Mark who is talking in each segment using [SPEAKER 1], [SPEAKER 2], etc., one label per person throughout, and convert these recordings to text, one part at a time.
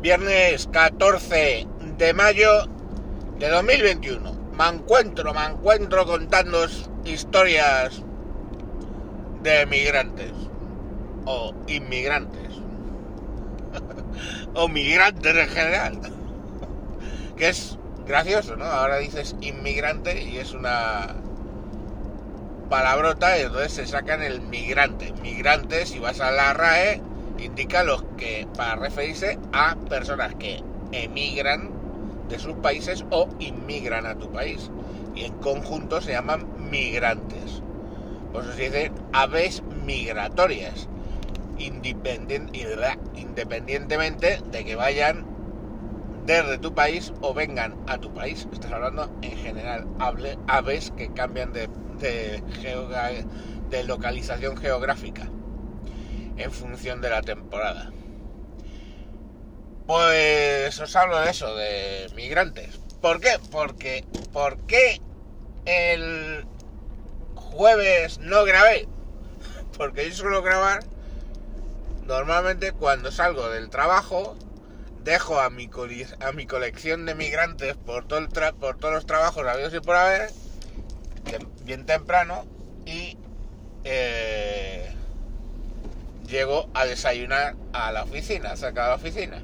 [SPEAKER 1] Viernes 14 de mayo de 2021. Me encuentro, me encuentro contando historias de migrantes o inmigrantes o migrantes en general. Que es gracioso, ¿no? Ahora dices inmigrante y es una palabrota y entonces se sacan el migrante. Migrante, si vas a la RAE, indica los que para referirse a personas que emigran de sus países o inmigran a tu país. Y en conjunto se llaman migrantes. Por eso se dice aves migratorias. independientemente de que vayan desde tu país o vengan a tu país. Estás hablando en general aves que cambian de, de localización geográfica en función de la temporada. Pues os hablo de eso, de migrantes. ¿Por qué? Porque, ¿por qué el jueves no grabé? Porque yo suelo grabar normalmente cuando salgo del trabajo, dejo a mi, a mi colección de migrantes por, todo el por todos los trabajos habidos y por haber, bien temprano, y eh, llego a desayunar a la oficina, cerca de la oficina.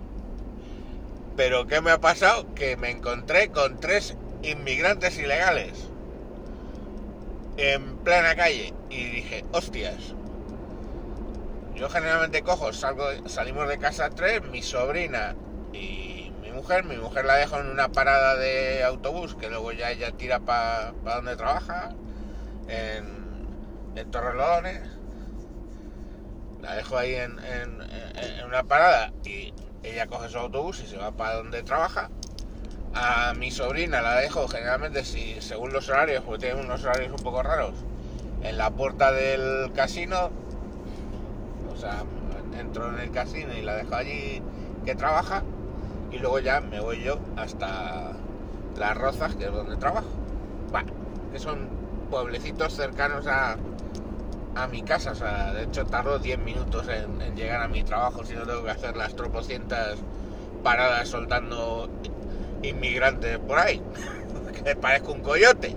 [SPEAKER 1] Pero ¿qué me ha pasado? Que me encontré con tres inmigrantes ilegales en plena calle y dije, hostias. Yo generalmente cojo, salimos de casa tres, mi sobrina y mi mujer. Mi mujer la dejo en una parada de autobús que luego ya ella tira para donde trabaja, en, en Torrelodones la dejo ahí en, una parada y ella coge su autobús y se va para donde trabaja. A mi sobrina la dejo generalmente, si según los horarios, porque tienen unos horarios un poco raros, en la puerta del casino. O sea, entro en el casino y la dejo allí que trabaja. Y luego ya me voy yo hasta Las Rozas, que es donde trabajo. Que son pueblecitos cercanos a, a mi casa. O sea, de hecho tardo 10 minutos en, llegar a mi trabajo si no tengo que hacer las tropocientas paradas soltando inmigrantes por ahí. que parezco un coyote.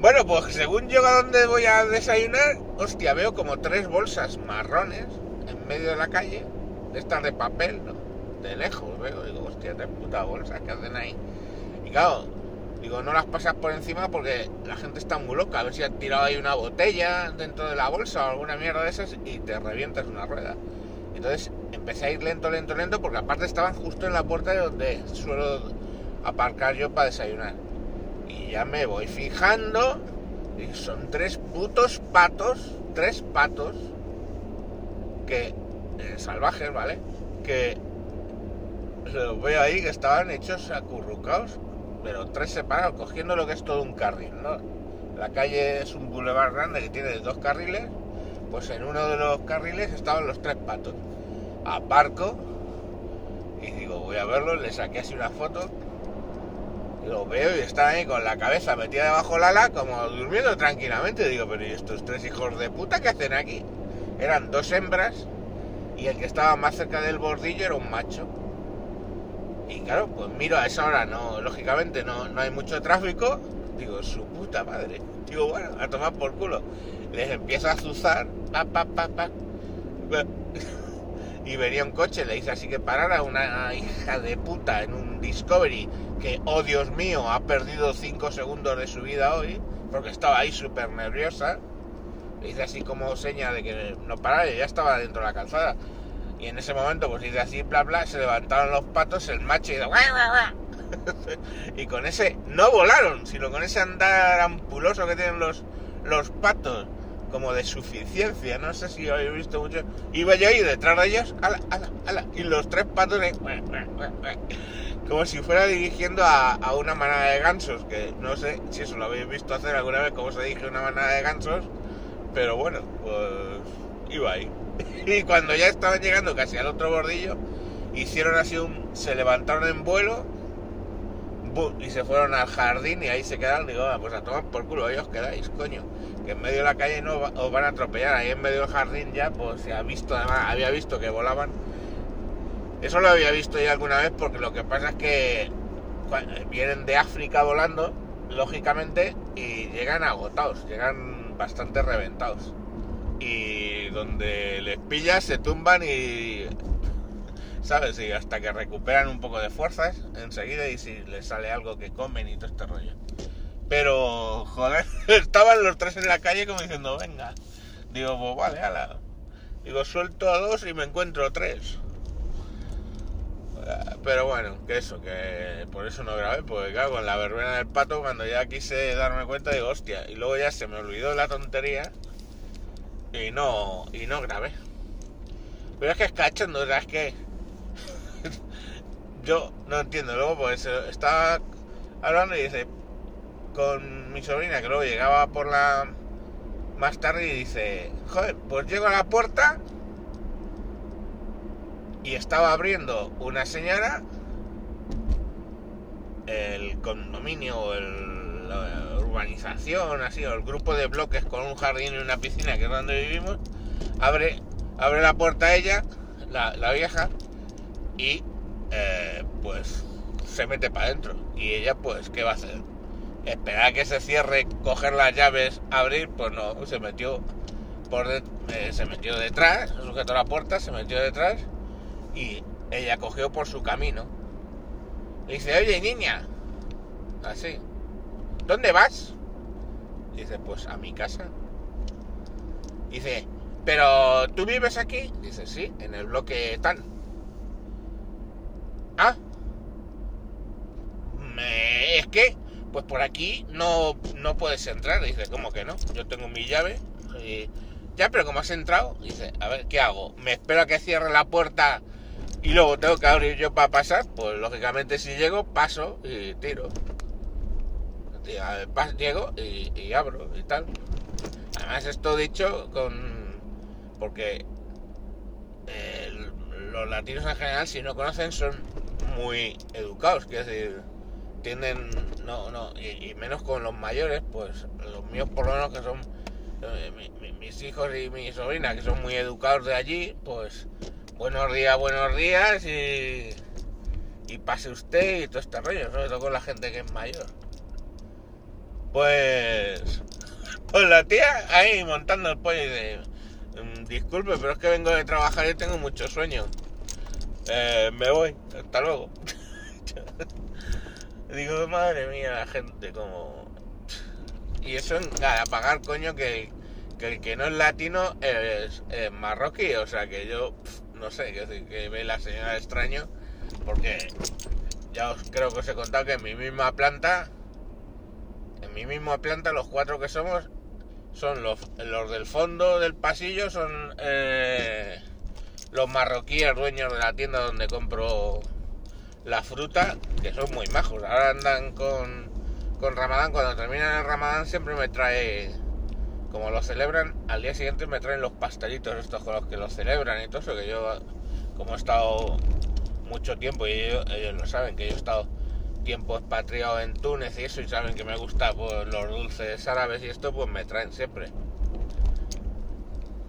[SPEAKER 1] Bueno, pues según llego a donde voy a desayunar, hostia, veo como tres bolsas marrones en medio de la calle, de estas de papel, ¿no? De lejos, veo, digo, hostia, tres putas bolsas que hacen ahí. Y claro, Digo, no las pasas por encima porque la gente está muy loca. A ver si han tirado ahí una botella dentro de la bolsa o alguna mierda de esas y te revientas una rueda. Entonces empecé a ir lento, lento, lento porque aparte estaban justo en la puerta de donde suelo aparcar yo para desayunar. Y ya me voy fijando y son tres putos patos, tres patos que eh, salvajes, ¿vale? Que los veo ahí que estaban hechos acurrucados pero tres separados, cogiendo lo que es todo un carril, ¿no? La calle es un boulevard grande que tiene dos carriles, pues en uno de los carriles estaban los tres patos. Aparco y digo, voy a verlo, le saqué así una foto, lo veo y están ahí con la cabeza metida debajo del ala, como durmiendo tranquilamente. Digo, pero ¿y estos tres hijos de puta qué hacen aquí? Eran dos hembras y el que estaba más cerca del bordillo era un macho. Y claro, pues miro a esa hora, no, lógicamente no, no hay mucho tráfico. Digo, su puta madre. Digo, bueno, a tomar por culo. Les empiezo a azuzar, pa, pa, pa, pa. Y venía un coche, le hice así que parara una hija de puta en un Discovery que, oh Dios mío, ha perdido 5 segundos de su vida hoy, porque estaba ahí súper nerviosa. Le hice así como seña de que no parara y ya estaba dentro de la calzada. Y en ese momento, pues hice así, bla, bla, se levantaron los patos, el macho hizo... y con ese, no volaron, sino con ese andar ampuloso que tienen los, los patos, como de suficiencia, no sé si habéis visto mucho. Iba yo ahí detrás de ellos, ala, ala, ala, y los tres patos. Como si fuera dirigiendo a, a, una manada de gansos, que no sé si eso lo habéis visto hacer alguna vez, como se dirige una manada de gansos, pero bueno, pues iba ahí. y cuando ya estaban llegando casi al otro bordillo, hicieron así un. se levantaron en vuelo y se fueron al jardín y ahí se quedaron. Digo, ah, pues a tomar por culo, ahí os quedáis, coño. Que en medio de la calle no os van a atropellar. Ahí en medio del jardín ya, pues se ha visto, además, había visto que volaban. Eso lo había visto ya alguna vez porque lo que pasa es que vienen de África volando, lógicamente, y llegan agotados, llegan bastante reventados. Y donde les pillas se tumban y... ¿Sabes? Y hasta que recuperan un poco de fuerzas enseguida y si les sale algo que comen y todo este rollo. Pero, joder, estaban los tres en la calle como diciendo, venga. Digo, pues vale, ala. Digo, suelto a dos y me encuentro tres. Eh, Pero bueno, que eso, que por eso no grabé, porque claro, con la verbena del pato, cuando ya quise darme cuenta, digo, hostia, y luego ya se me olvidó la tontería y no, y no grabé. Pero es que es cachondo, o sea, es que yo no entiendo, luego pues estaba hablando y dice, con mi sobrina que luego llegaba por la más tarde y dice, joder, pues llego a la puerta y estaba abriendo una señora el condominio el- urbanización así o el grupo de bloques con un jardín y una piscina que es donde vivimos abre abre la puerta ella la, la vieja y eh, pues se mete para adentro y ella pues qué va a hacer esperar a que se cierre coger las llaves abrir pues no se metió por de- eh, se metió detrás sujetó la puerta se metió detrás y ella cogió por su camino. Le dice, oye niña, así, ¿dónde vas? Dice, pues a mi casa. Dice, ¿pero tú vives aquí? Dice, sí, en el bloque tal. Ah, me- es que, pues por aquí no, no puedes entrar. Dice, ¿cómo que no? Yo tengo mi llave. Ya, pero como has entrado, dice, a ver, ¿qué hago? ¿Me espero a que cierre la puerta y luego tengo que abrir yo para pasar? Pues lógicamente si llego, paso y tiro. Llego y, y abro y tal. Además esto dicho con... porque eh, los latinos en general, si no conocen, son muy educados, quiero decir, tienden, no, no, y, menos con los mayores, pues los míos por lo menos que son eh, mi- mis hijos y mi sobrina, que son muy educados de allí, pues buenos días, buenos días y, y pase usted y todo este rollo, sobre todo con la gente que es mayor. Pues, pues la tía ahí montando el pollo y de, "Mm, disculpe, pero es que vengo de trabajar y tengo mucho sueño. Eh, me voy, hasta luego. Digo, madre mía, la gente como... Y eso en a pagar, coño, que, que el que no es latino es, marroquí. O sea, que yo, no sé, que, que ve la señora extraño, porque ya os creo que os he contado que en mi misma planta, en mi misma planta, los cuatro que somos, son los, los del fondo del pasillo, son eh, los marroquíes dueños de la tienda donde compro la fruta, que son muy majos. Ahora andan con, con Ramadán. Cuando terminan el Ramadán siempre me trae, como lo celebran, al día siguiente me traen los pastelitos estos con los que los celebran y todo eso, que yo, como he estado mucho tiempo, y ellos, ellos lo saben, que yo he estado tiempo expatriado en Túnez y eso, y saben que me gusta pues, los dulces árabes y esto, pues me traen siempre.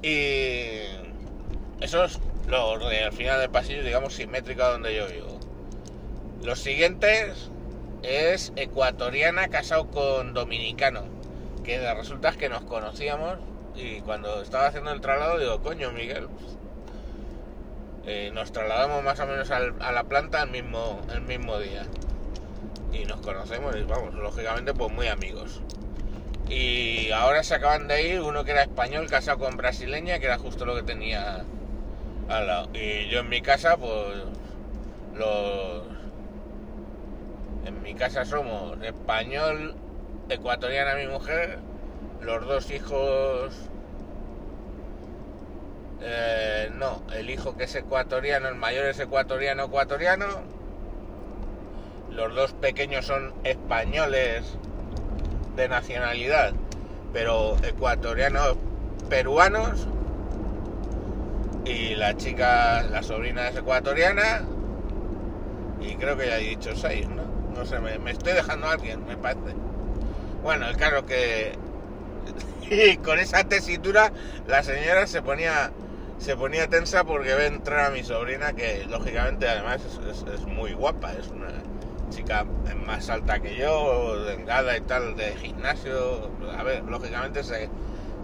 [SPEAKER 1] Y eso es lo de al final del pasillo, digamos, simétrico a donde yo vivo. Los siguientes es ecuatoriana casado con dominicano, que resulta que nos conocíamos y cuando estaba haciendo el traslado digo, coño Miguel, pues, eh, nos trasladamos más o menos a la planta el mismo, el mismo día y nos conocemos y vamos, lógicamente pues muy amigos. Y ahora se acaban de ir uno que era español casado con brasileña, que era justo lo que tenía al lado. Y yo en mi casa, pues los en mi casa somos español, ecuatoriana mi mujer, los dos hijos eh, no, el hijo que es ecuatoriano, el mayor es ecuatoriano ecuatoriano, los dos pequeños son españoles de nacionalidad, pero ecuatorianos peruanos y la chica, la sobrina es ecuatoriana y creo que ya he dicho seis, ¿no? No sé, me, me estoy dejando a alguien, me parece. Bueno, el claro que y con esa tesitura la señora se ponía se ponía tensa porque ve entrar a mi sobrina, que lógicamente además es muy guapa, es una más alta que yo, delgada y tal, de gimnasio. A ver, lógicamente se,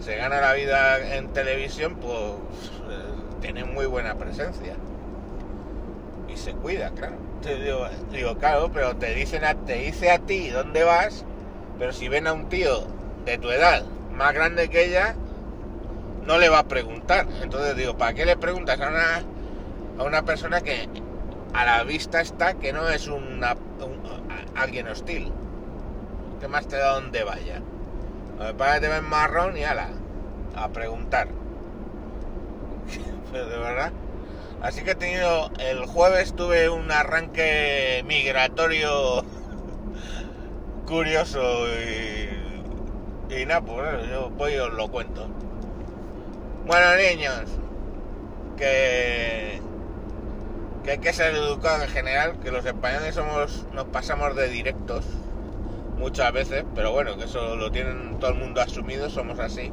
[SPEAKER 1] se gana la vida en televisión, pues eh, tiene muy buena presencia. Y se cuida, claro. Entonces digo, claro, pero te dicen te dice a ti dónde vas, pero si ven a un tío de tu edad, más grande que ella, no le va a preguntar. Entonces digo, ¿para qué le preguntas a una, a una persona que a la vista está que no es un- alguien hostil? ¿Qué más te da donde vaya? Me parece que te ven marrón y ala, a preguntar. Pero de verdad. Así que he tenido, el jueves tuve un arranque migratorio curioso y, y nada, pues bueno, yo os lo cuento. Bueno, niños, que, hay que ser educados en general, que los españoles somos, nos pasamos de directos muchas veces, pero bueno, que eso lo tienen todo el mundo asumido, somos así,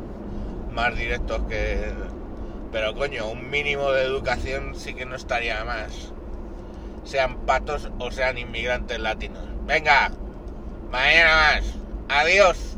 [SPEAKER 1] más directos que... Pero coño, un mínimo de educación sí que no estaría más. Sean patos o sean inmigrantes latinos. Venga, mañana más. Adiós.